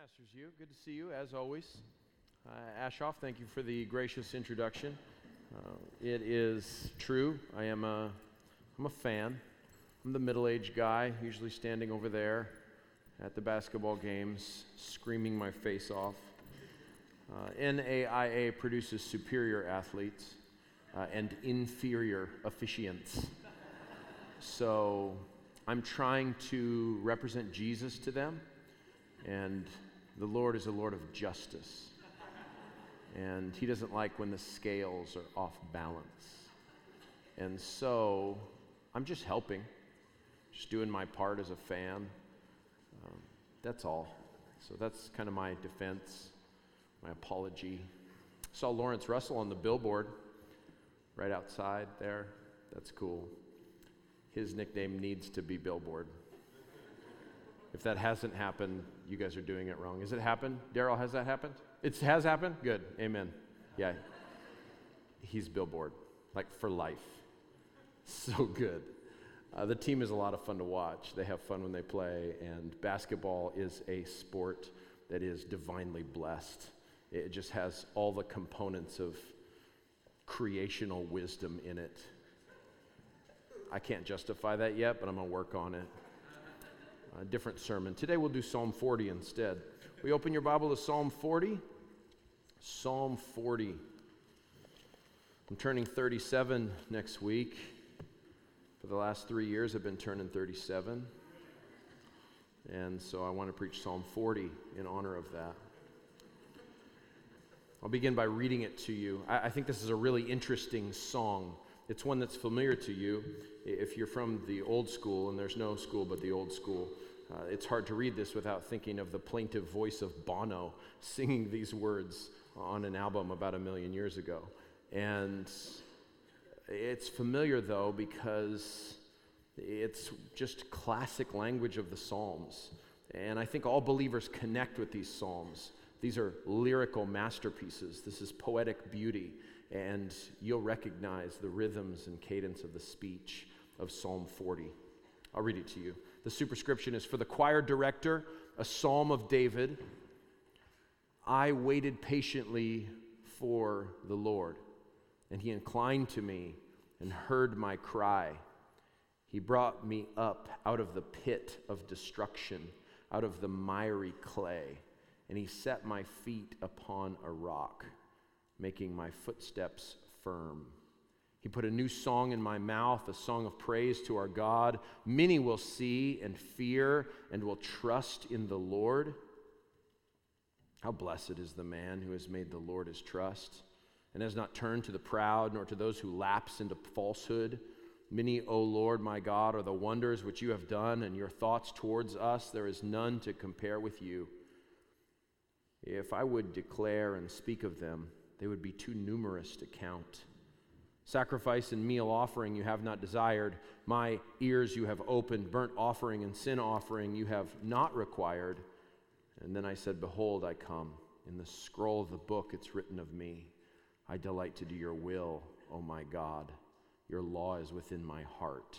Masters, you. Good to see you, as always. Uh, Ashoff, thank you for the gracious introduction. Uh, it is true. I am a, I'm a fan. I'm the middle-aged guy, usually standing over there at the basketball games, screaming my face off. Uh, NAIA produces superior athletes uh, and inferior officiants. So I'm trying to represent Jesus to them, and the Lord is a Lord of justice. And He doesn't like when the scales are off balance. And so I'm just helping, just doing my part as a fan. Um, that's all. So that's kind of my defense, my apology. Saw Lawrence Russell on the billboard right outside there. That's cool. His nickname needs to be Billboard. If that hasn't happened, you guys are doing it wrong. Has it happened? Daryl, has that happened? It has happened? Good. Amen. Yeah. He's Billboard, like for life. So good. Uh, the team is a lot of fun to watch. They have fun when they play, and basketball is a sport that is divinely blessed. It just has all the components of creational wisdom in it. I can't justify that yet, but I'm going to work on it. A different sermon. Today we'll do Psalm 40 instead. We open your Bible to Psalm 40. Psalm 40. I'm turning 37 next week. For the last three years, I've been turning 37. And so I want to preach Psalm 40 in honor of that. I'll begin by reading it to you. I, I think this is a really interesting song. It's one that's familiar to you if you're from the old school, and there's no school but the old school. Uh, it's hard to read this without thinking of the plaintive voice of Bono singing these words on an album about a million years ago. And it's familiar, though, because it's just classic language of the Psalms. And I think all believers connect with these Psalms. These are lyrical masterpieces. This is poetic beauty. And you'll recognize the rhythms and cadence of the speech of Psalm 40. I'll read it to you. The superscription is for the choir director, a psalm of David. I waited patiently for the Lord, and he inclined to me and heard my cry. He brought me up out of the pit of destruction, out of the miry clay, and he set my feet upon a rock, making my footsteps firm. He put a new song in my mouth, a song of praise to our God. Many will see and fear and will trust in the Lord. How blessed is the man who has made the Lord his trust and has not turned to the proud nor to those who lapse into falsehood. Many, O Lord my God, are the wonders which you have done, and your thoughts towards us, there is none to compare with you. If I would declare and speak of them, they would be too numerous to count. Sacrifice and meal offering you have not desired. My ears you have opened. Burnt offering and sin offering you have not required. And then I said, Behold, I come. In the scroll of the book it's written of me. I delight to do your will, O my God. Your law is within my heart.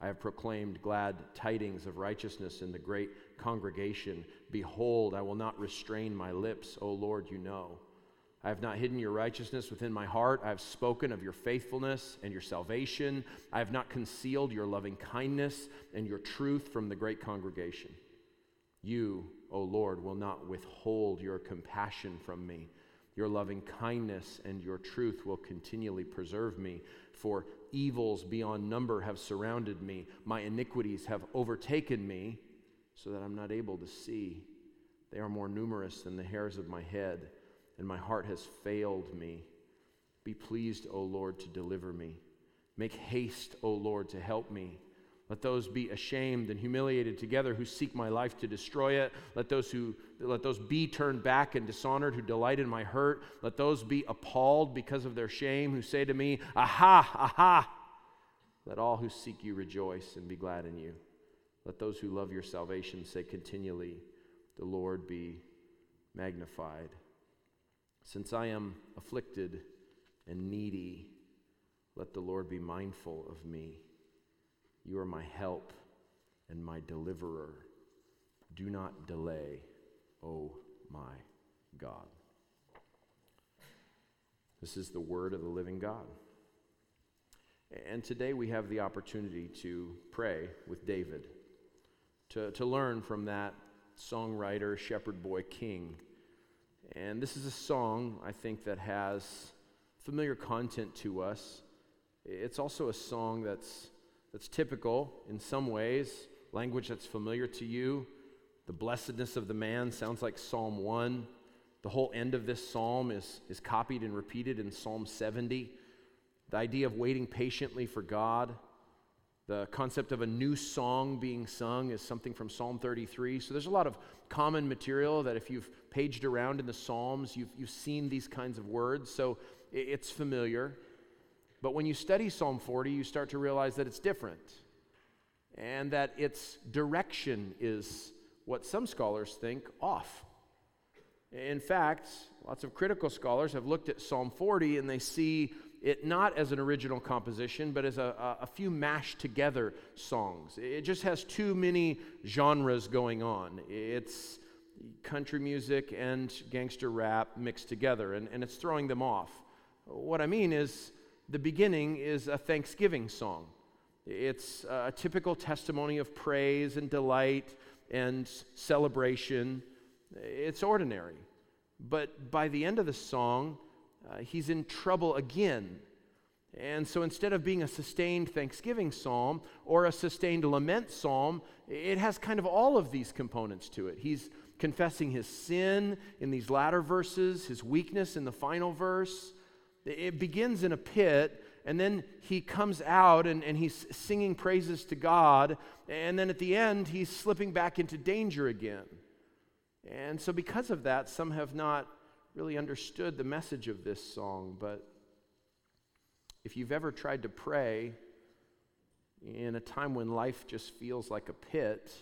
I have proclaimed glad tidings of righteousness in the great congregation. Behold, I will not restrain my lips, O Lord, you know. I have not hidden your righteousness within my heart. I have spoken of your faithfulness and your salvation. I have not concealed your loving kindness and your truth from the great congregation. You, O Lord, will not withhold your compassion from me. Your loving kindness and your truth will continually preserve me. For evils beyond number have surrounded me, my iniquities have overtaken me, so that I'm not able to see. They are more numerous than the hairs of my head and my heart has failed me. Be pleased, O Lord, to deliver me. Make haste, O Lord, to help me. Let those be ashamed and humiliated together who seek my life to destroy it. Let those who let those be turned back and dishonored who delight in my hurt. Let those be appalled because of their shame who say to me, Aha, aha. Let all who seek you rejoice and be glad in you. Let those who love your salvation say continually, The Lord be magnified. Since I am afflicted and needy, let the Lord be mindful of me. You are my help and my deliverer. Do not delay, O my God. This is the word of the living God. And today we have the opportunity to pray with David, to, to learn from that songwriter, shepherd boy, king. And this is a song, I think, that has familiar content to us. It's also a song that's, that's typical in some ways, language that's familiar to you. The blessedness of the man sounds like Psalm 1. The whole end of this psalm is, is copied and repeated in Psalm 70. The idea of waiting patiently for God, the concept of a new song being sung is something from Psalm 33. So there's a lot of common material that if you've paged around in the Psalms, you've, you've seen these kinds of words. So it's familiar. But when you study Psalm 40, you start to realize that it's different and that its direction is what some scholars think off. In fact, lots of critical scholars have looked at Psalm 40 and they see it not as an original composition, but as a, a, few mashed together songs. It just has too many genres going on. It's country music and gangster rap mixed together, and, and it's throwing them off. What I mean is, the beginning is a thanksgiving song. It's a typical testimony of praise and delight and celebration. It's ordinary. But by the end of the song, uh, he's in trouble again. And so instead of being a sustained thanksgiving psalm or a sustained lament psalm, it has kind of all of these components to it. He's confessing his sin in these latter verses, his weakness in the final verse. It begins in a pit, and then he comes out and, and he's singing praises to God, and then at the end, he's slipping back into danger again. And so, because of that, some have not really understood the message of this song. But if you've ever tried to pray in a time when life just feels like a pit,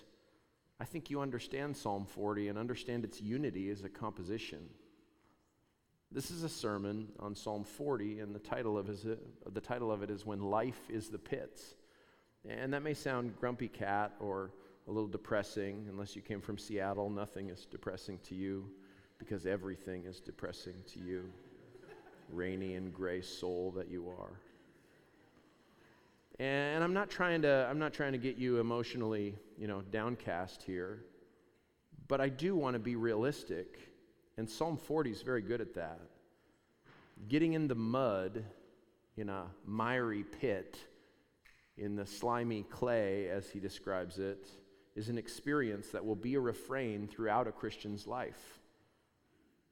I think you understand Psalm 40 and understand its unity as a composition. This is a sermon on Psalm 40, and the title of, it, the title of it is When Life is the Pits. And that may sound grumpy cat or a little depressing. Unless you came from Seattle, nothing is depressing to you because everything is depressing to you. Rainy and gray soul that you are. And I'm not trying to I'm not trying to get you emotionally, you know, downcast here. But I do want to be realistic and Psalm 40 is very good at that. Getting in the mud in a miry pit, in the slimy clay, as he describes it, is an experience that will be a refrain throughout a Christian's life.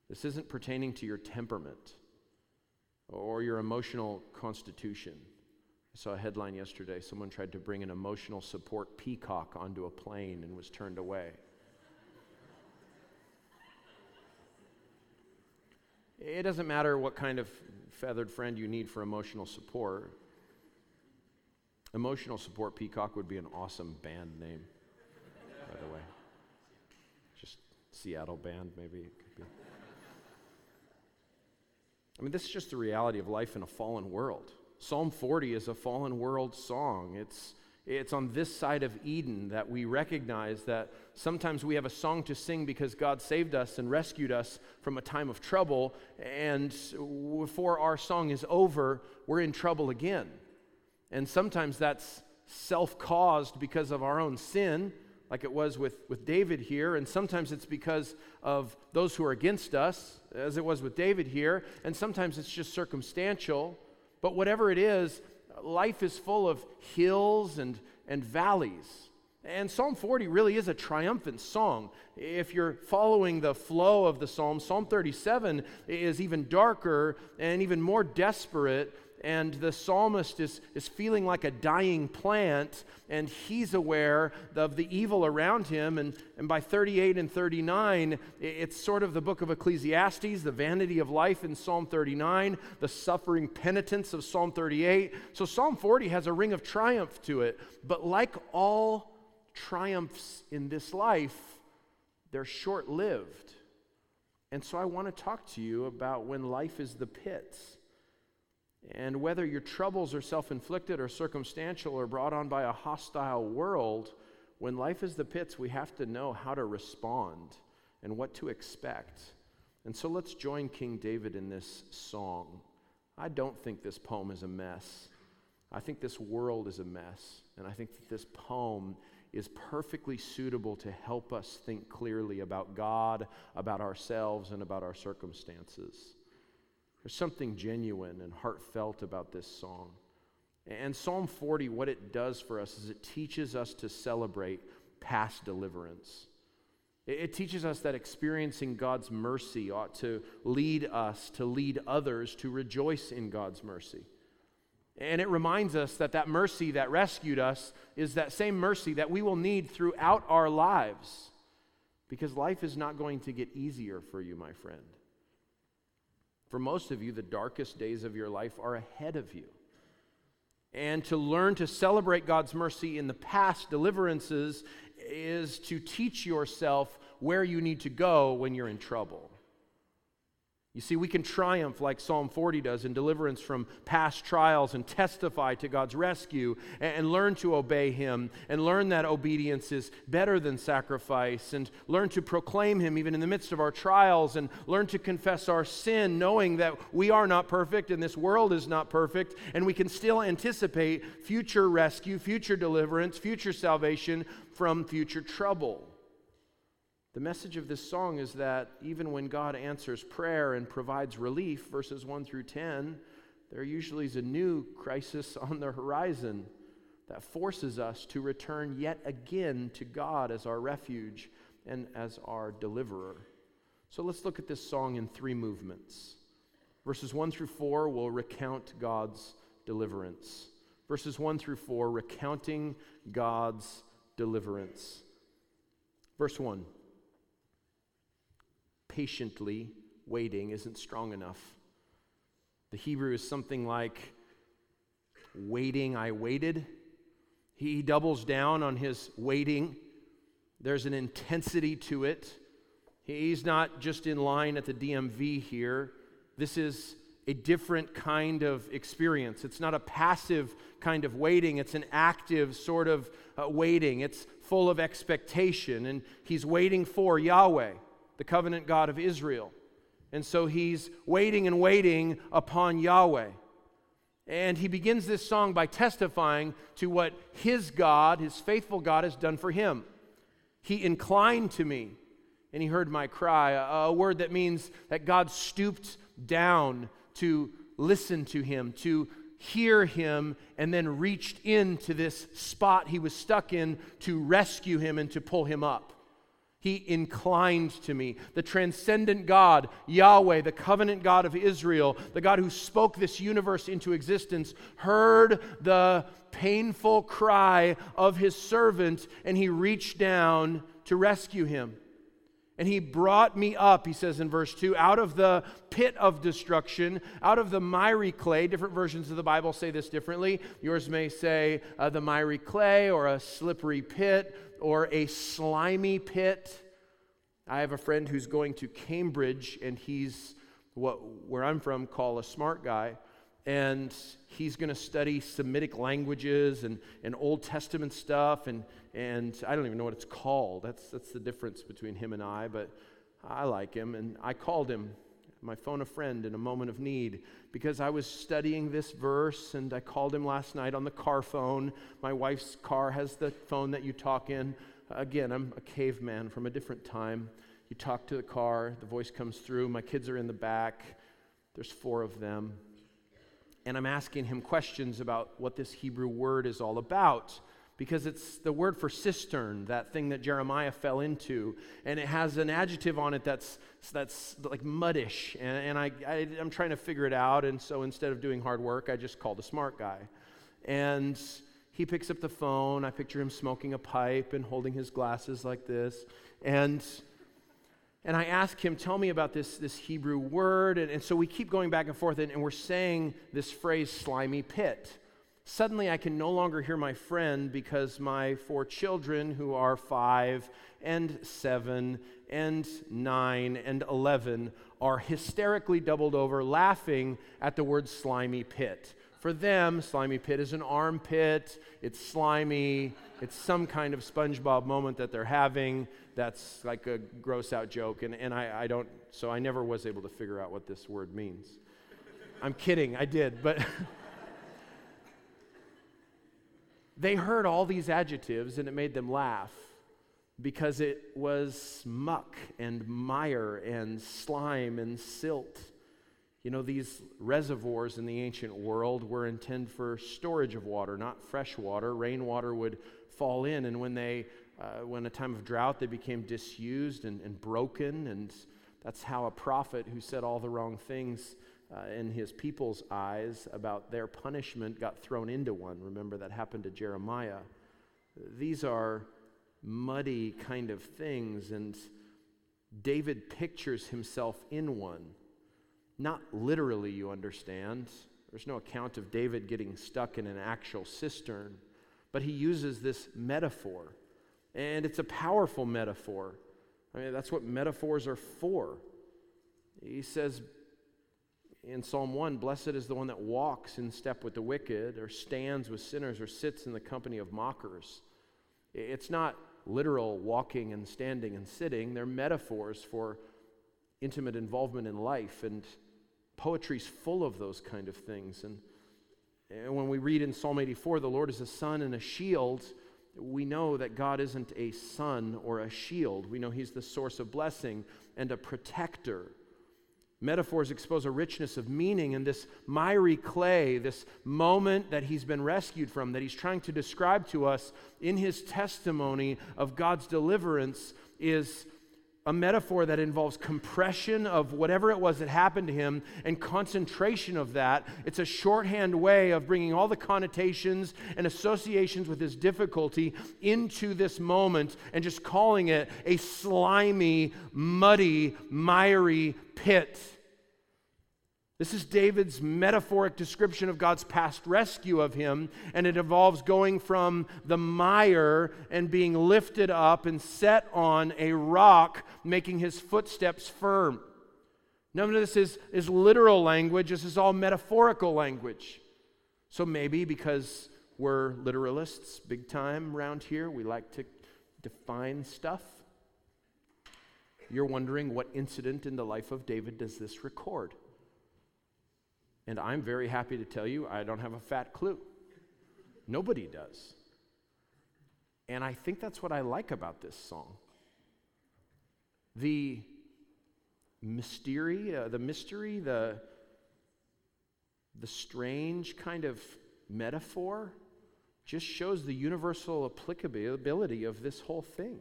This isn't pertaining to your temperament or your emotional constitution. I saw a headline yesterday. Someone tried to bring an emotional support peacock onto a plane and was turned away. It doesn't matter what kind of feathered friend you need for emotional support. Emotional Support Peacock would be an awesome band name, by the way. Just Seattle band, maybe it could be. I mean, this is just the reality of life in a fallen world. Psalm 40 is a fallen world song. It's it's on this side of Eden that we recognize that sometimes we have a song to sing because God saved us and rescued us from a time of trouble, and before our song is over, we're in trouble again. And sometimes that's self caused because of our own sin, like it was with, with David here, and sometimes it's because of those who are against us, as it was with David here, and sometimes it's just circumstantial. But whatever it is, life is full of hills and, and valleys. And Psalm 40 really is a triumphant song. If you're following the flow of the Psalm, Psalm 37 is even darker and even more desperate and the psalmist is, is feeling like a dying plant, and he's aware of the evil around him. And, and by 38 and 39, it's sort of the book of Ecclesiastes, the vanity of life in Psalm 39, the suffering penitence of Psalm 38. So Psalm 40 has a ring of triumph to it. But like all triumphs in this life, they're short lived. And so I want to talk to you about when life is the pits and whether your troubles are self inflicted or circumstantial or brought on by a hostile world, when life is the pits, we have to know how to respond and what to expect. And so let's join King David in this song. I don't think this poem is a mess. I think this world is a mess. And I think that this poem is perfectly suitable to help us think clearly about God, about ourselves, and about our circumstances. There's something genuine and heartfelt about this song. And Psalm 40, what it does for us is it teaches us to celebrate past deliverance. It teaches us that experiencing God's mercy ought to lead us, to lead others to rejoice in God's mercy. And it reminds us that that mercy that rescued us is that same mercy that we will need throughout our lives. Because life is not going to get easier for you, my friend. For most of you, the darkest days of your life are ahead of you. And to learn to celebrate God's mercy in the past deliverances is to teach yourself where you need to go when you're in trouble. You see, we can triumph like Psalm 40 does in deliverance from past trials and testify to God's rescue and, and, learn to obey Him and learn that obedience is better than sacrifice and learn to proclaim Him even in the midst of our trials and learn to confess our sin, knowing that we are not perfect and this world is not perfect, and we can still anticipate future rescue, future deliverance, future salvation from future trouble. The message of this song is that even when God answers prayer and provides relief, verses 1 through 10, there usually is a new crisis on the horizon that forces us to return yet again to God as our refuge and as our deliverer. So let's look at this song in three movements. Verses 1 through 4 will recount God's deliverance. Verses 1 through 4, recounting God's deliverance. Verse 1 patiently waiting isn't strong enough. The Hebrew is something like, waiting, I waited. He doubles down on his waiting. There's an intensity to it. He's not just in line at the DMV here. This is a different kind of experience. It's not a passive kind of waiting, it's an active sort of uh, waiting. It's full of expectation, and he's waiting for Yahweh the covenant God of Israel. And so he's waiting and waiting upon Yahweh. And he begins this song by testifying to what his God, his faithful God, has done for him. He inclined to me and he heard my cry, a, word that means that God stooped down to listen to him, to hear him, and then reached into this spot he was stuck in to rescue him and to pull him up. He inclined to me. The transcendent God, Yahweh, the covenant God of Israel, the God who spoke this universe into existence, heard the painful cry of his servant and he reached down to rescue him. And he brought me up, he says in verse 2, out of the pit of destruction, out of the miry clay. Different versions of the Bible say this differently. Yours may say uh, the miry clay or a slippery pit or a slimy pit. I have a friend who's going to Cambridge, and he's what where I'm from call a smart guy, and he's going to study Semitic languages and, and Old Testament stuff, and and I don't even know what it's called. That's that's the difference between him and I, but I like him, and I called him my phone a friend in a moment of need because I was studying this verse and I called him last night on the car phone. My wife's car has the phone that you talk in. Again, I'm a caveman from a different time. You talk to the car, the voice comes through. My kids are in the back. There's four of them. And I'm asking him questions about what this Hebrew word is all about because it's the word for cistern, that thing that Jeremiah fell into. And it has an adjective on it that's, that's like muddish. And, and I, I, I'm trying to figure it out. And so instead of doing hard work, I just called a smart guy. And he picks up the phone. I picture him smoking a pipe and holding his glasses like this. And and I ask him, Tell me about this, this Hebrew word. And, and so we keep going back and forth, and, and we're saying this phrase, slimy pit. Suddenly, I can no longer hear my friend because my four children, who are five and seven and nine and 11, are hysterically doubled over, laughing at the word slimy pit. For them, slimy pit is an armpit, it's slimy, it's some kind of SpongeBob moment that they're having that's like a gross out joke. And, and I, I don't, so I never was able to figure out what this word means. I'm kidding, I did, but. they heard all these adjectives and it made them laugh because it was muck and mire and slime and silt. You know, these reservoirs in the ancient world were intended for storage of water, not fresh water. Rainwater would fall in, and when they, uh, when a time of drought, they became disused and, and broken. And that's how a prophet who said all the wrong things uh, in his people's eyes about their punishment got thrown into one. Remember that happened to Jeremiah. These are muddy kind of things, and David pictures himself in one. Not literally, you understand. There's no account of David getting stuck in an actual cistern, but he uses this metaphor. And it's a powerful metaphor. I mean, that's what metaphors are for. He says in Psalm 1 Blessed is the one that walks in step with the wicked, or stands with sinners, or sits in the company of mockers. It's not literal walking and standing and sitting, they're metaphors for intimate involvement in life. And Poetry's full of those kind of things. And, and when we read in Psalm 84, the Lord is a sun and a shield, we know that God isn't a sun or a shield. We know He's the source of blessing and a protector. Metaphors expose a richness of meaning in this miry clay, this moment that he's been rescued from, that he's trying to describe to us in his testimony of God's deliverance, is a metaphor that involves compression of whatever it was that happened to him and concentration of that. It's a shorthand way of bringing all the connotations and associations with his difficulty into this moment and just calling it a slimy, muddy, miry pit. This is David's metaphoric description of God's past rescue of him, and it involves going from the mire and being lifted up and set on a rock, making his footsteps firm. None of this is, is literal language, this is all metaphorical language. So maybe because we're literalists big time around here, we like to define stuff. You're wondering what incident in the life of David does this record? And I'm very happy to tell you, I don't have a fat clue. Nobody does. And I think that's what I like about this song. The mystery, uh, the mystery, the, the strange kind of metaphor just shows the universal applicability of this whole thing.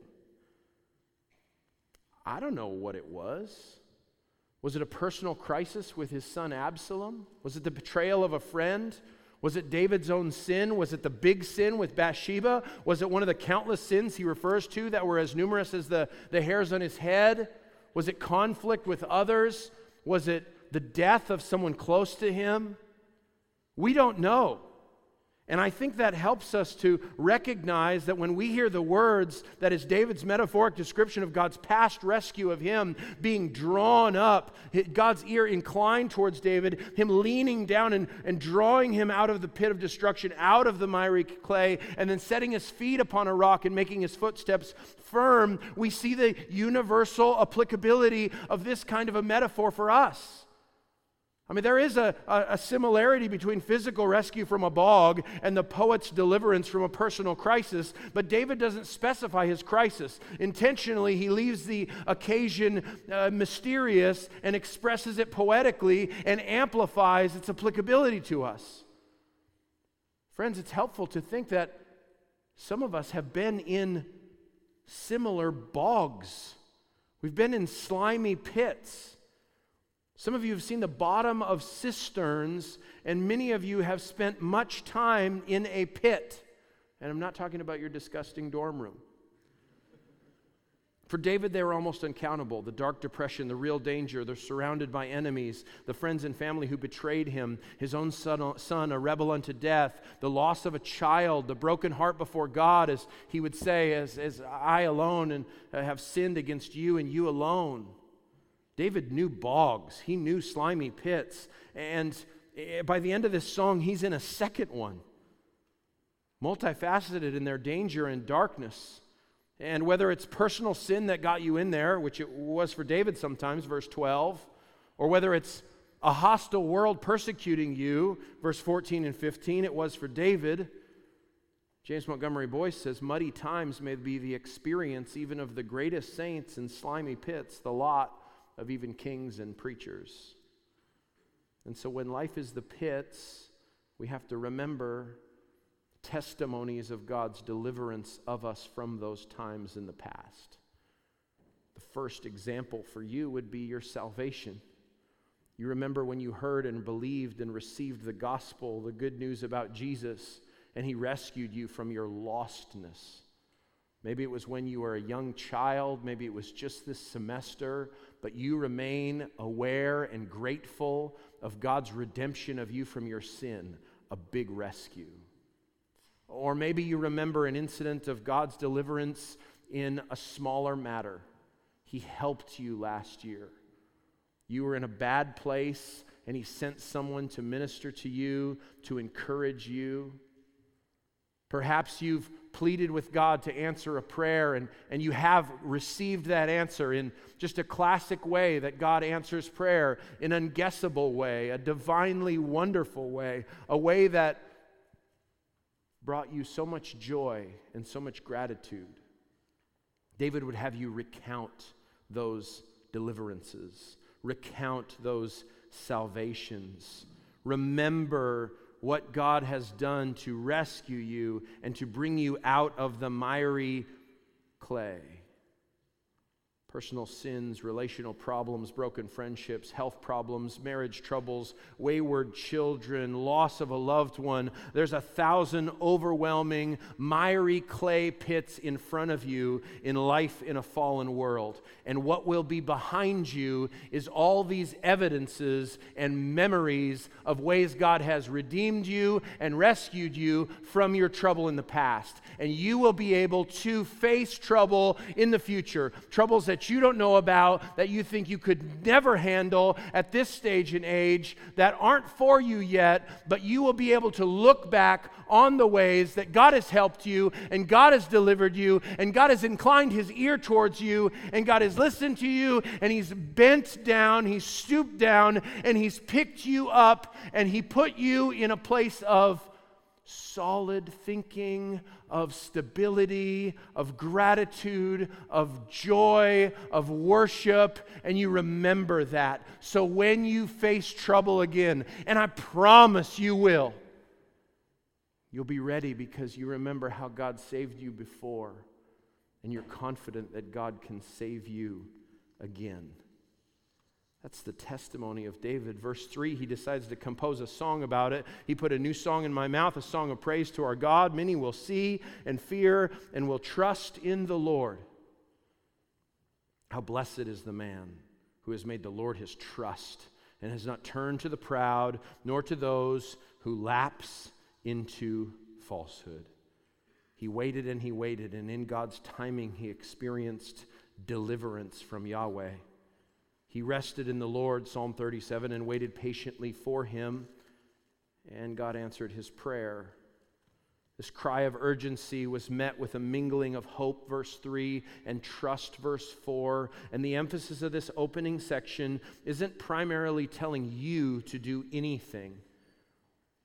I don't know what it was. Was it a personal crisis with his son Absalom? Was it the betrayal of a friend? Was it David's own sin? Was it the big sin with Bathsheba? Was it one of the countless sins he refers to that were as numerous as the, the hairs on his head? Was it conflict with others? Was it the death of someone close to him? We don't know. And I think that helps us to recognize that when we hear the words that is David's metaphoric description of God's past rescue of him being drawn up, God's ear inclined towards David, him leaning down and, and drawing him out of the pit of destruction, out of the miry clay, and then setting his feet upon a rock and making his footsteps firm, we see the universal applicability of this kind of a metaphor for us. I mean, there is a, a, similarity between physical rescue from a bog and the poet's deliverance from a personal crisis, but David doesn't specify his crisis. Intentionally, he leaves the occasion uh, mysterious and expresses it poetically and amplifies its applicability to us. Friends, it's helpful to think that some of us have been in similar bogs, we've been in slimy pits. Some of you have seen the bottom of cisterns, and many of you have spent much time in a pit. And I'm not talking about your disgusting dorm room. For David, they were almost uncountable the dark depression, the real danger. They're surrounded by enemies, the friends and family who betrayed him, his own son, son, a rebel unto death, the loss of a child, the broken heart before God, as he would say, as, as I alone and uh, have sinned against you and you alone. David knew bogs, he knew slimy pits. And eh, by the end of this song, he's in a second one. Multifaceted in their danger and darkness. And whether it's personal sin that got you in there, which it was for David sometimes, verse 12, or whether it's a hostile world persecuting you, verse 14 and 15, it was for David. James Montgomery Boice says, Muddy times may be the experience even of the greatest saints in slimy pits, the lot of even kings and preachers. And so when life is the pits, we have to remember testimonies of God's deliverance of us from those times in the past. The first example for you would be your salvation. You remember when you heard and believed and received the gospel, the good news about Jesus, and he rescued you from your lostness. Maybe it was when you were a young child, maybe it was just this semester, but you remain aware and grateful of God's redemption of you from your sin, a big rescue. Or maybe you remember an incident of God's deliverance in a smaller matter. He helped you last year. You were in a bad place, and He sent someone to minister to you, to encourage you. Perhaps you've pleaded with God to answer a prayer, and, and you have received that answer in just a classic way that God answers prayer, an unguessable way, a divinely wonderful way, a way that brought you so much joy and so much gratitude. David would have you recount those deliverances recount those salvations. Remember what God has done to rescue you and to bring you out of the miry clay personal sins, relational problems, broken friendships, health problems, marriage troubles, wayward children, loss of a loved one. There's a thousand overwhelming, miry clay pits in front of you in life in a fallen world. And what will be behind you is all these evidences and memories of ways God has redeemed you and rescued you from your trouble in the past. And you will be able to face trouble in the future, troubles you don't know about, that you think you could never handle at this stage in age, that aren't for you yet, but you will be able to look back on the ways that God has helped you and God has delivered you and God has inclined his ear towards you and God has listened to you and he's bent down, he's stooped down, and he's picked you up and he put you in a place of solid thinking, of stability, of gratitude, of joy, of worship, and you remember that. So when you face trouble again, and I promise you will, you'll be ready because you remember how God saved you before, and you're confident that God can save you again. That's the testimony of David. Verse 3, he decides to compose a song about it. He put a new song in my mouth, a song of praise to our God. Many will see and fear and will trust in the Lord. How blessed is the man who has made the Lord his trust and has not turned to the proud, nor to those who lapse into falsehood. He waited and he waited, and in God's timing, he experienced deliverance from Yahweh. He rested in the Lord, Psalm 37, and waited patiently for him, and God answered his prayer. This cry of urgency was met with a mingling of hope, verse 3, and trust, verse 4. And the emphasis of this opening section isn't primarily telling you to do anything.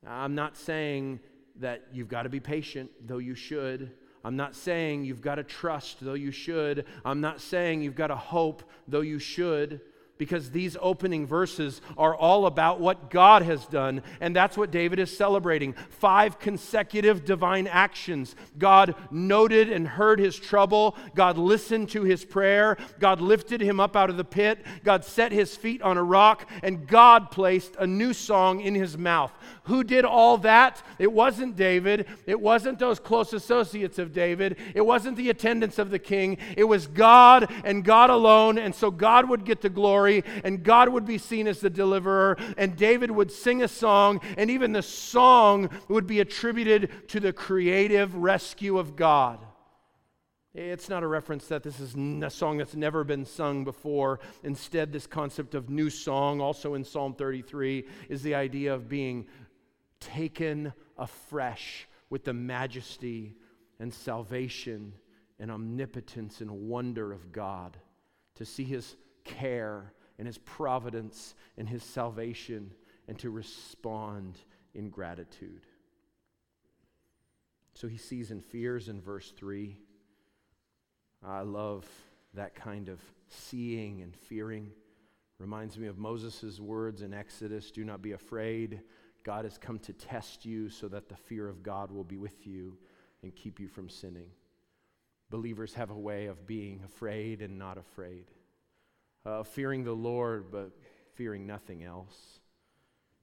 I'm not saying that you've got to be patient, though you should. I'm not saying you've got to trust, though you should. I'm not saying you've got to hope, though you should because these opening verses are all about what God has done, and that's what David is celebrating. Five consecutive divine actions. God noted and heard his trouble, God listened to his prayer, God lifted him up out of the pit, God set his feet on a rock, and God placed a new song in his mouth. Who did all that? It wasn't David, it wasn't those close associates of David, it wasn't the attendants of the king, it was God and God alone, and so God would get the glory and God would be seen as the deliverer, and David would sing a song, and even the song would be attributed to the creative rescue of God. It's not a reference that this is a song that's never been sung before. Instead, this concept of new song, also in Psalm 33, is the idea of being taken afresh with the majesty and salvation and omnipotence and wonder of God. To see his care and his providence and his salvation and to respond in gratitude. So he sees and fears in verse 3. I love that kind of seeing and fearing. Reminds me of Moses' words in Exodus do not be afraid. God has come to test you so that the fear of God will be with you and keep you from sinning. Believers have a way of being afraid and not afraid, uh, fearing the Lord, but fearing nothing else.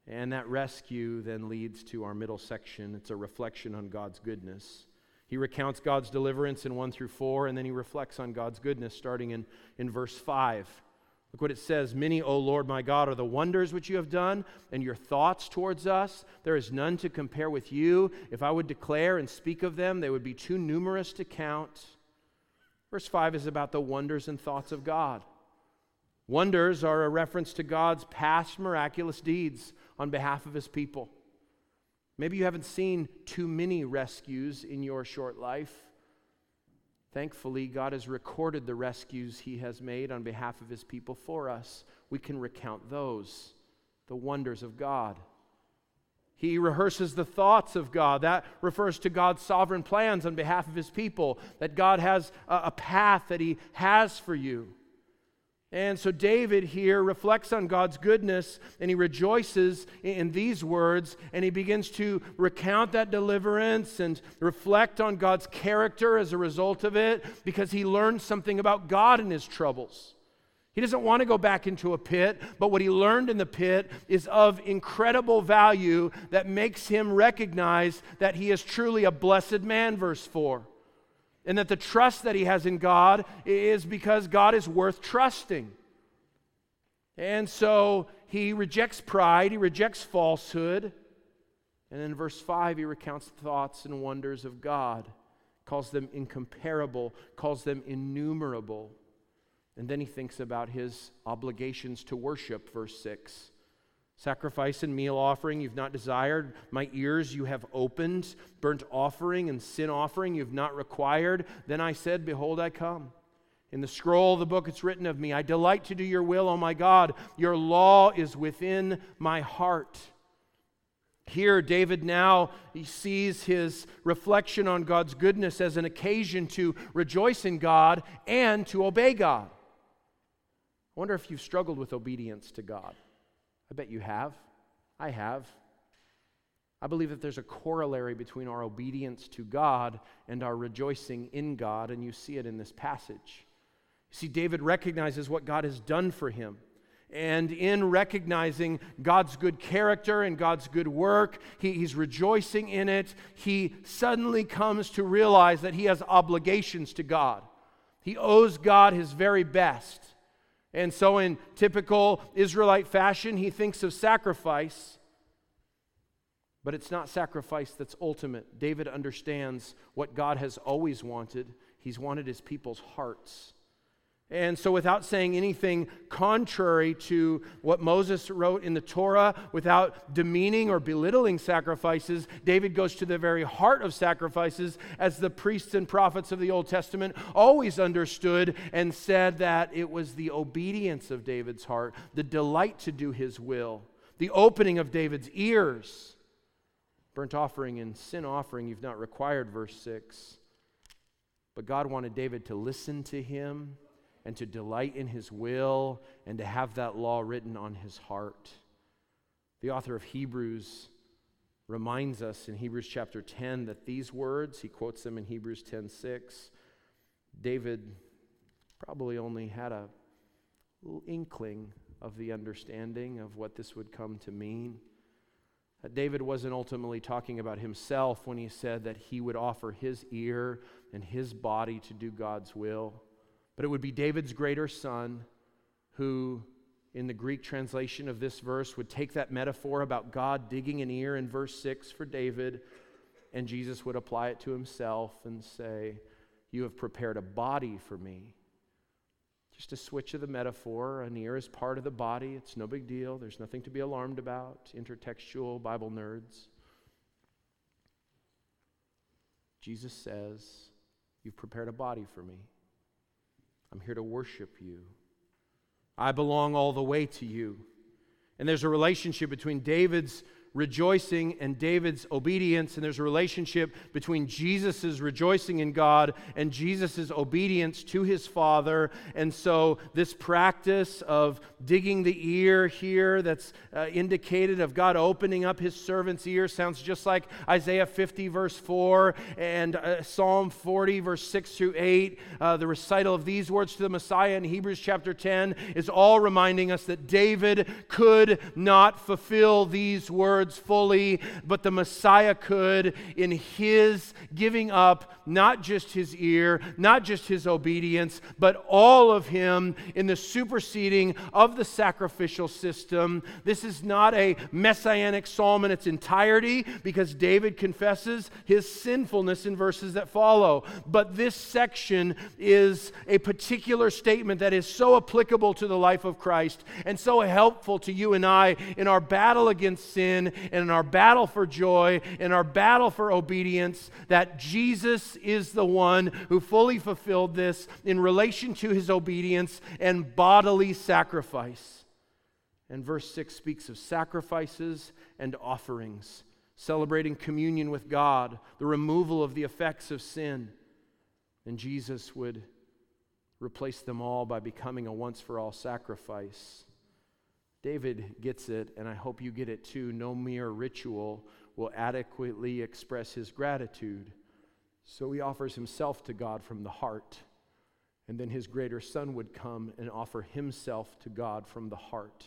And that rescue then leads to our middle section. It's a reflection on God's goodness. He recounts God's deliverance in 1 through 4, and then he reflects on God's goodness starting in, in verse 5. Look what it says Many, O Lord my God, are the wonders which you have done, and your thoughts towards us. There is none to compare with you. If I would declare and speak of them, they would be too numerous to count. Verse 5 is about the wonders and thoughts of God. Wonders are a reference to God's past miraculous deeds on behalf of his people. Maybe you haven't seen too many rescues in your short life. Thankfully, God has recorded the rescues he has made on behalf of his people for us. We can recount those, the wonders of God. He rehearses the thoughts of God. That refers to God's sovereign plans on behalf of his people, that God has a, path that he has for you. And so David here reflects on God's goodness and he rejoices in these words and he begins to recount that deliverance and reflect on God's character as a result of it because he learned something about God in his troubles. He doesn't want to go back into a pit, but what he learned in the pit is of incredible value that makes him recognize that he is truly a blessed man, verse 4 and that the trust that he has in God is because God is worth trusting. And so he rejects pride, he rejects falsehood. And in verse 5, he recounts the thoughts and wonders of God, calls them incomparable, calls them innumerable. And then he thinks about his obligations to worship, verse 6. Sacrifice and meal offering you've not desired. My ears you have opened. Burnt offering and sin offering you've not required. Then I said, Behold, I come. In the scroll of the book it's written of me, I delight to do your will, O my God. Your law is within my heart. Here, David now he sees his reflection on God's goodness as an occasion to rejoice in God and to obey God. I wonder if you've struggled with obedience to God. I bet you have. I have. I believe that there's a corollary between our obedience to God and our rejoicing in God, and you see it in this passage. You see, David recognizes what God has done for him. And in recognizing God's good character and God's good work, he, he's rejoicing in it. He suddenly comes to realize that he has obligations to God. He owes God his very best. And so, in typical Israelite fashion, he thinks of sacrifice, but it's not sacrifice that's ultimate. David understands what God has always wanted, he's wanted his people's hearts. And so, without saying anything contrary to what Moses wrote in the Torah, without demeaning or belittling sacrifices, David goes to the very heart of sacrifices, as the priests and prophets of the Old Testament always understood and said that it was the obedience of David's heart, the delight to do his will, the opening of David's ears. Burnt offering and sin offering you've not required, verse 6. But God wanted David to listen to him and to delight in his will and to have that law written on his heart. The author of Hebrews reminds us in Hebrews chapter 10 that these words, he quotes them in Hebrews 10:6, David probably only had a little inkling of the understanding of what this would come to mean. That David wasn't ultimately talking about himself when he said that he would offer his ear and his body to do God's will. But it would be David's greater son who, in the Greek translation of this verse, would take that metaphor about God digging an ear in verse 6 for David, and Jesus would apply it to himself and say, you have prepared a body for me. Just a switch of the metaphor. An ear is part of the body. It's no big deal. There's nothing to be alarmed about. Intertextual Bible nerds. Jesus says, You've prepared a body for me. I'm here to worship you. I belong all the way to you. And there's a relationship between David's rejoicing and David's obedience. And there's a relationship between Jesus' rejoicing in God and Jesus' obedience to his Father. And so, this practice of digging the ear here that's uh, indicated of God opening up his servant's ear sounds just like Isaiah 50, verse 4, and uh, Psalm 40, verse 6 through 8. Uh, the recital of these words to the Messiah in Hebrews chapter 10 is all reminding us that David could not fulfill these words words fully, but the Messiah could in his giving up not just his ear, not just his obedience, but all of him in the superseding of the sacrificial system. This is not a messianic psalm in its entirety because David confesses his sinfulness in verses that follow. But this section is a particular statement that is so applicable to the life of Christ and so helpful to you and I in our battle against sin and in our battle for joy, in our battle for obedience, that Jesus is the one who fully fulfilled this in relation to his obedience and bodily sacrifice. And verse 6 speaks of sacrifices and offerings, celebrating communion with God, the removal of the effects of sin. And Jesus would replace them all by becoming a once for all sacrifice. David gets it, and I hope you get it too. No mere ritual will adequately express his gratitude. So he offers himself to God from the heart. And then his greater son would come and offer himself to God from the heart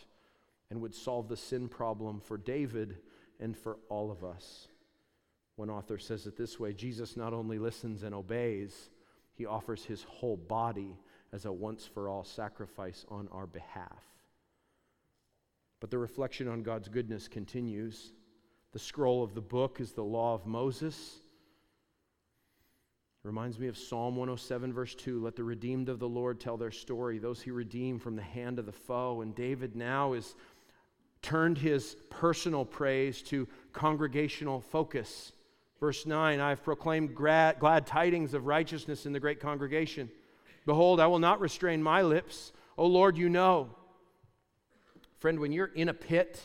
and would solve the sin problem for David and for all of us. One author says it this way Jesus not only listens and obeys, he offers his whole body as a once for all sacrifice on our behalf. But the reflection on God's goodness continues. The scroll of the book is the law of Moses. It Reminds me of Psalm 107, verse 2. Let the redeemed of the Lord tell their story, those he redeemed from the hand of the foe. And David now is turned his personal praise to congregational focus. Verse 9 I have proclaimed glad, glad tidings of righteousness in the great congregation. Behold, I will not restrain my lips. O Lord, you know. Friend, when you're in a pit,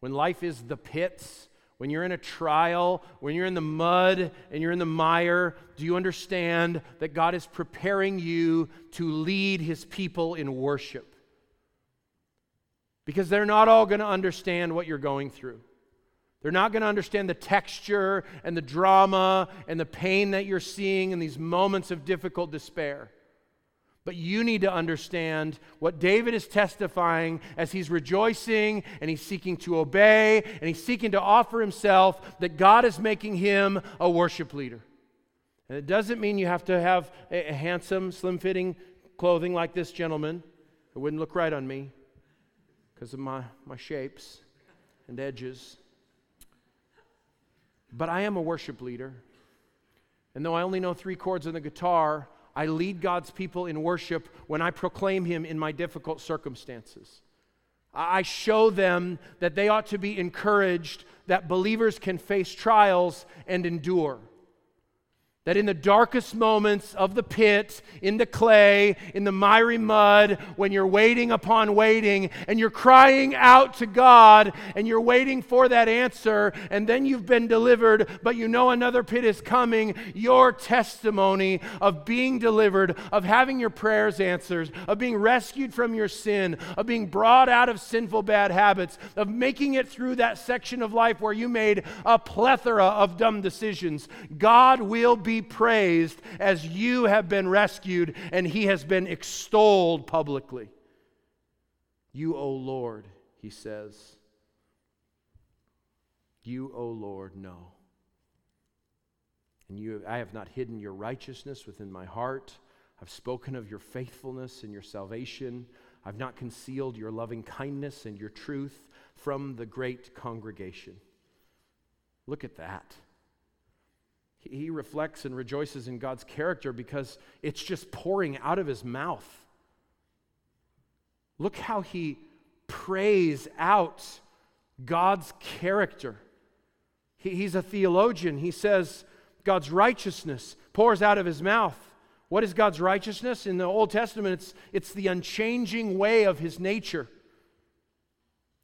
when life is the pits, when you're in a trial, when you're in the mud and you're in the mire, do you understand that God is preparing you to lead his people in worship? Because they're not all going to understand what you're going through. They're not going to understand the texture and the drama and the pain that you're seeing in these moments of difficult despair. But you need to understand what David is testifying as he's rejoicing and he's seeking to obey and he's seeking to offer himself that God is making him a worship leader. And it doesn't mean you have to have a, handsome, slim fitting clothing like this gentleman. It wouldn't look right on me because of my, my shapes and edges. But I am a worship leader. And though I only know three chords on the guitar, I lead God's people in worship when I proclaim Him in my difficult circumstances. I show them that they ought to be encouraged that believers can face trials and endure. That in the darkest moments of the pit, in the clay, in the miry mud, when you're waiting upon waiting and you're crying out to God and you're waiting for that answer, and then you've been delivered, but you know another pit is coming, your testimony of being delivered, of having your prayers answered, of being rescued from your sin, of being brought out of sinful bad habits, of making it through that section of life where you made a plethora of dumb decisions. God will be be praised as you have been rescued and he has been extolled publicly. You, O Lord, he says, you, O Lord, know. And you, I have not hidden your righteousness within my heart. I've spoken of your faithfulness and your salvation. I've not concealed your loving kindness and your truth from the great congregation. Look at that. He reflects and rejoices in God's character because it's just pouring out of his mouth. Look how he prays out God's character. He, he's a theologian. He says God's righteousness pours out of his mouth. What is God's righteousness? In the Old Testament, it's, it's the unchanging way of his nature.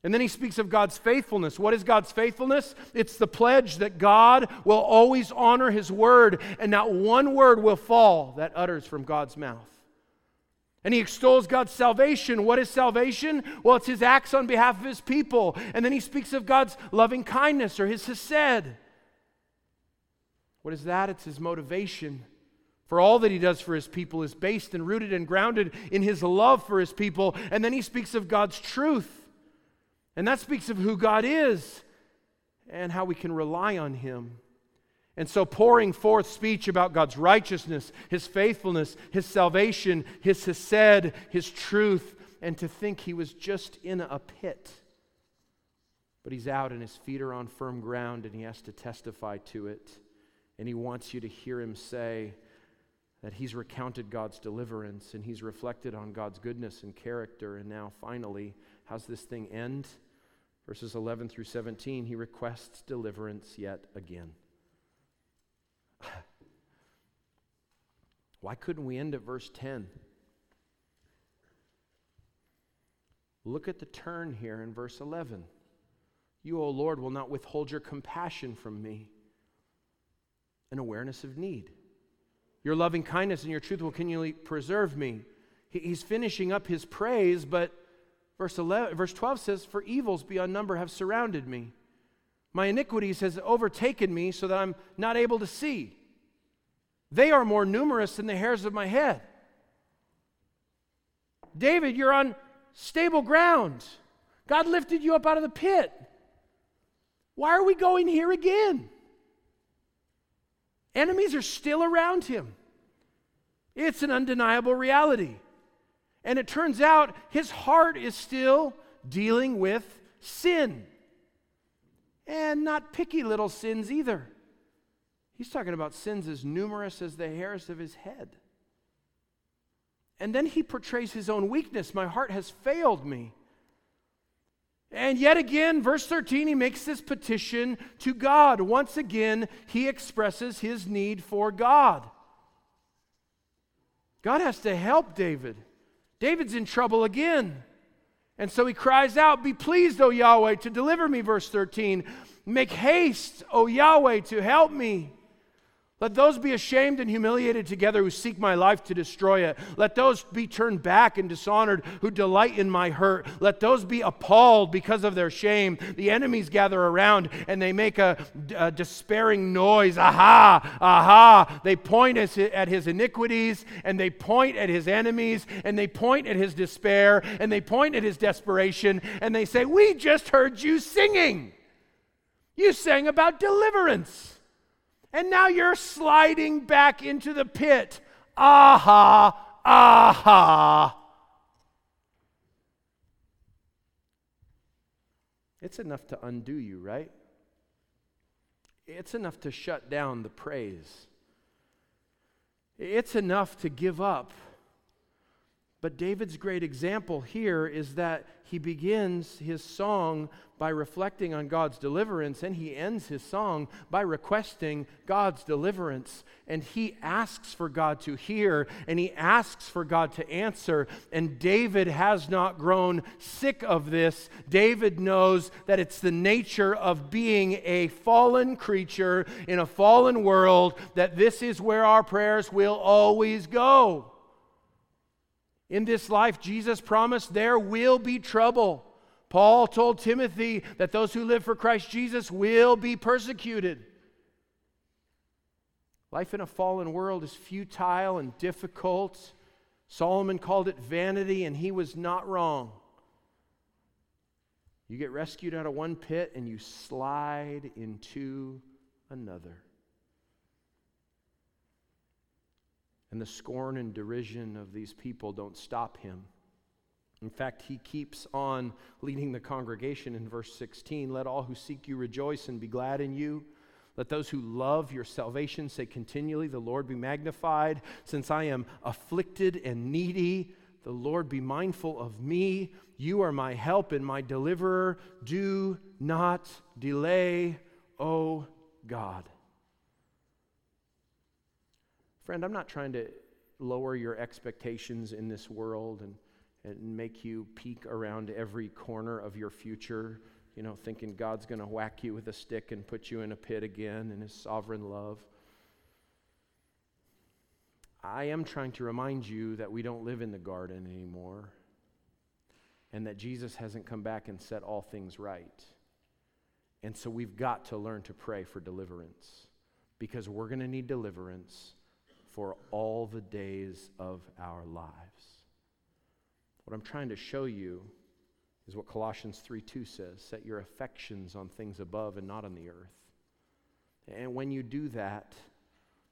And then he speaks of God's faithfulness. What is God's faithfulness? It's the pledge that God will always honor his word, and not one word will fall that utters from God's mouth. And he extols God's salvation. What is salvation? Well, it's his acts on behalf of his people. And then he speaks of God's loving kindness or his hesed. What is that? It's his motivation. For all that he does for his people is based and rooted and grounded in his love for his people. And then he speaks of God's truth. And that speaks of who God is and how we can rely on Him. And so, pouring forth speech about God's righteousness, His faithfulness, His salvation, His hesed, His truth, and to think He was just in a pit. But He's out and His feet are on firm ground and He has to testify to it. And He wants you to hear Him say, that he's recounted God's deliverance and he's reflected on God's goodness and character. And now, finally, how's this thing end? Verses 11 through 17, he requests deliverance yet again. Why couldn't we end at verse 10? Look at the turn here in verse 11. You, O Lord, will not withhold your compassion from me. An awareness of need. Your loving kindness and your truth will continually preserve me. He's finishing up his praise, but Verse, 11, verse 12 says, For evils beyond number have surrounded me. My iniquities has overtaken me so that I'm not able to see. They are more numerous than the hairs of my head. David, you're on stable ground. God lifted you up out of the pit. Why are we going here again? Enemies are still around him. It's an undeniable reality. And it turns out his heart is still dealing with sin. And not picky little sins either. He's talking about sins as numerous as the hairs of his head. And then he portrays his own weakness. My heart has failed me. And yet again, verse 13, he makes this petition to God. Once again, he expresses his need for God. God has to help David. David's in trouble again. And so he cries out, Be pleased, O Yahweh, to deliver me, verse 13. Make haste, O Yahweh, to help me. Let those be ashamed and humiliated together who seek my life to destroy it. Let those be turned back and dishonored who delight in my hurt. Let those be appalled because of their shame. The enemies gather around and they make a, a despairing noise. Aha, aha. They point at his iniquities and they point at his enemies and they point at his despair and they point at his desperation and they say, We just heard you singing. You sang about deliverance. And now you're sliding back into the pit. Aha, aha. It's enough to undo you, right? It's enough to shut down the praise. It's enough to give up. But David's great example here is that he begins his song by reflecting on God's deliverance, and he ends his song by requesting God's deliverance. And he asks for God to hear, and he asks for God to answer. And David has not grown sick of this. David knows that it's the nature of being a fallen creature in a fallen world, that this is where our prayers will always go. In this life, Jesus promised there will be trouble. Paul told Timothy that those who live for Christ Jesus will be persecuted. Life in a fallen world is futile and difficult. Solomon called it vanity, and he was not wrong. You get rescued out of one pit and you slide into another. And the scorn and derision of these people don't stop him. In fact, he keeps on leading the congregation in verse 16 Let all who seek you rejoice and be glad in you. Let those who love your salvation say continually, The Lord be magnified. Since I am afflicted and needy, the Lord be mindful of me. You are my help and my deliverer. Do not delay, O God. Friend, I'm not trying to lower your expectations in this world and, and make you peek around every corner of your future you know, thinking God's going to whack you with a stick and put you in a pit again in his sovereign love. I am trying to remind you that we don't live in the garden anymore and that Jesus hasn't come back and set all things right. And so we've got to learn to pray for deliverance because we're going to need deliverance for all the days of our lives. What I'm trying to show you is what Colossians 3 2 says set your affections on things above and not on the earth. And when you do that,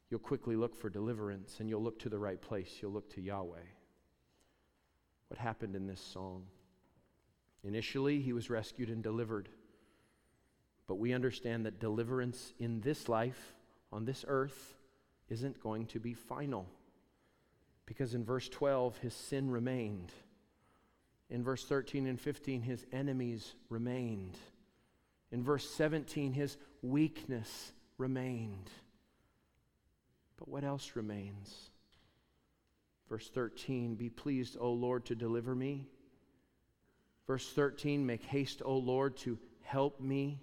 you'll quickly look for deliverance and you'll look to the right place. You'll look to Yahweh. What happened in this song? Initially, he was rescued and delivered. But we understand that deliverance in this life, on this earth, isn't going to be final. Because in verse 12, his sin remained. In verse 13 and 15, his enemies remained. In verse 17, his weakness remained. But what else remains? Verse 13, be pleased, O Lord, to deliver me. Verse 13, make haste, O Lord, to help me.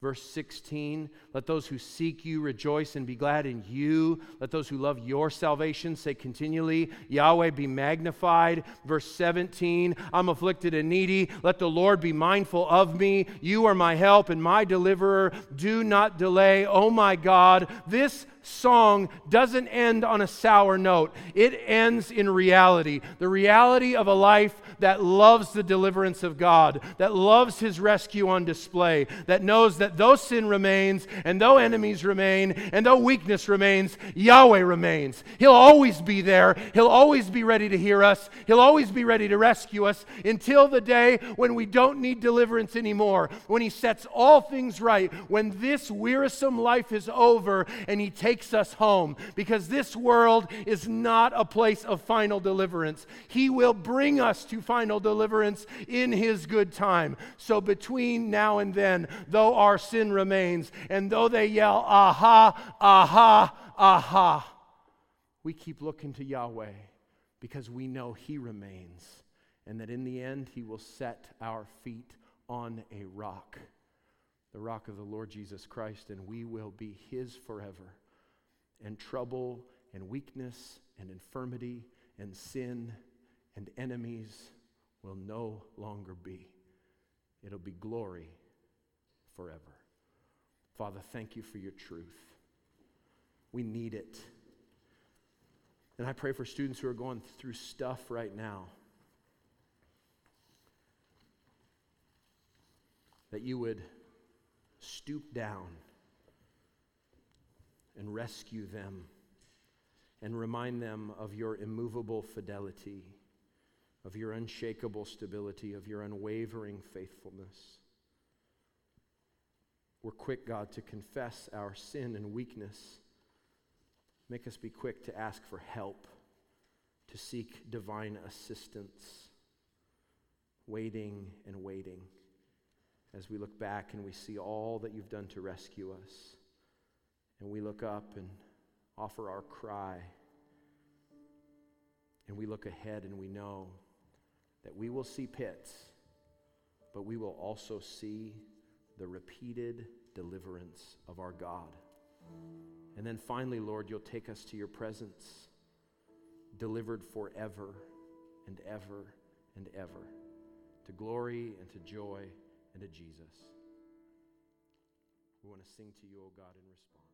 Verse 16, let those who seek you rejoice and be glad in you. Let those who love your salvation say continually, Yahweh be magnified. Verse 17, I'm afflicted and needy. Let the Lord be mindful of me. You are my help and my deliverer. Do not delay. Oh my God, this song doesn't end on a sour note. It ends in reality the reality of a life that loves the deliverance of God, that loves his rescue on display, that knows that though sin remains, and though enemies remain, and though weakness remains, Yahweh remains. He'll always be there. He'll always be ready to hear us. He'll always be ready to rescue us until the day when we don't need deliverance anymore, when he sets all things right, when this wearisome life is over and he takes us home because this world is not a place of final deliverance. He will bring us to final deliverance in His good time. So between now and then, though our sin remains, and though they yell, aha, aha, aha, we keep looking to Yahweh because we know He remains and that in the end He will set our feet on a rock the rock of the Lord Jesus Christ, and we will be His forever and trouble and weakness and infirmity and sin and enemies will no longer be. It'll be glory forever. Father, thank you for your truth. We need it. And I pray for students who are going through stuff right now that you would stoop down and rescue them and remind them of your immovable fidelity, of your unshakable stability, of your unwavering faithfulness. We're quick, God, to confess our sin and weakness. Make us be quick to ask for help, to seek divine assistance, waiting and waiting as we look back and we see all that you've done to rescue us. And we look up and offer our cry. And we look ahead and we know that we will see pits, but we will also see the repeated deliverance of our God. And then finally, Lord, you'll take us to your presence, delivered forever and ever and ever, to glory and to joy and to Jesus. We want to sing to you, O God, in response.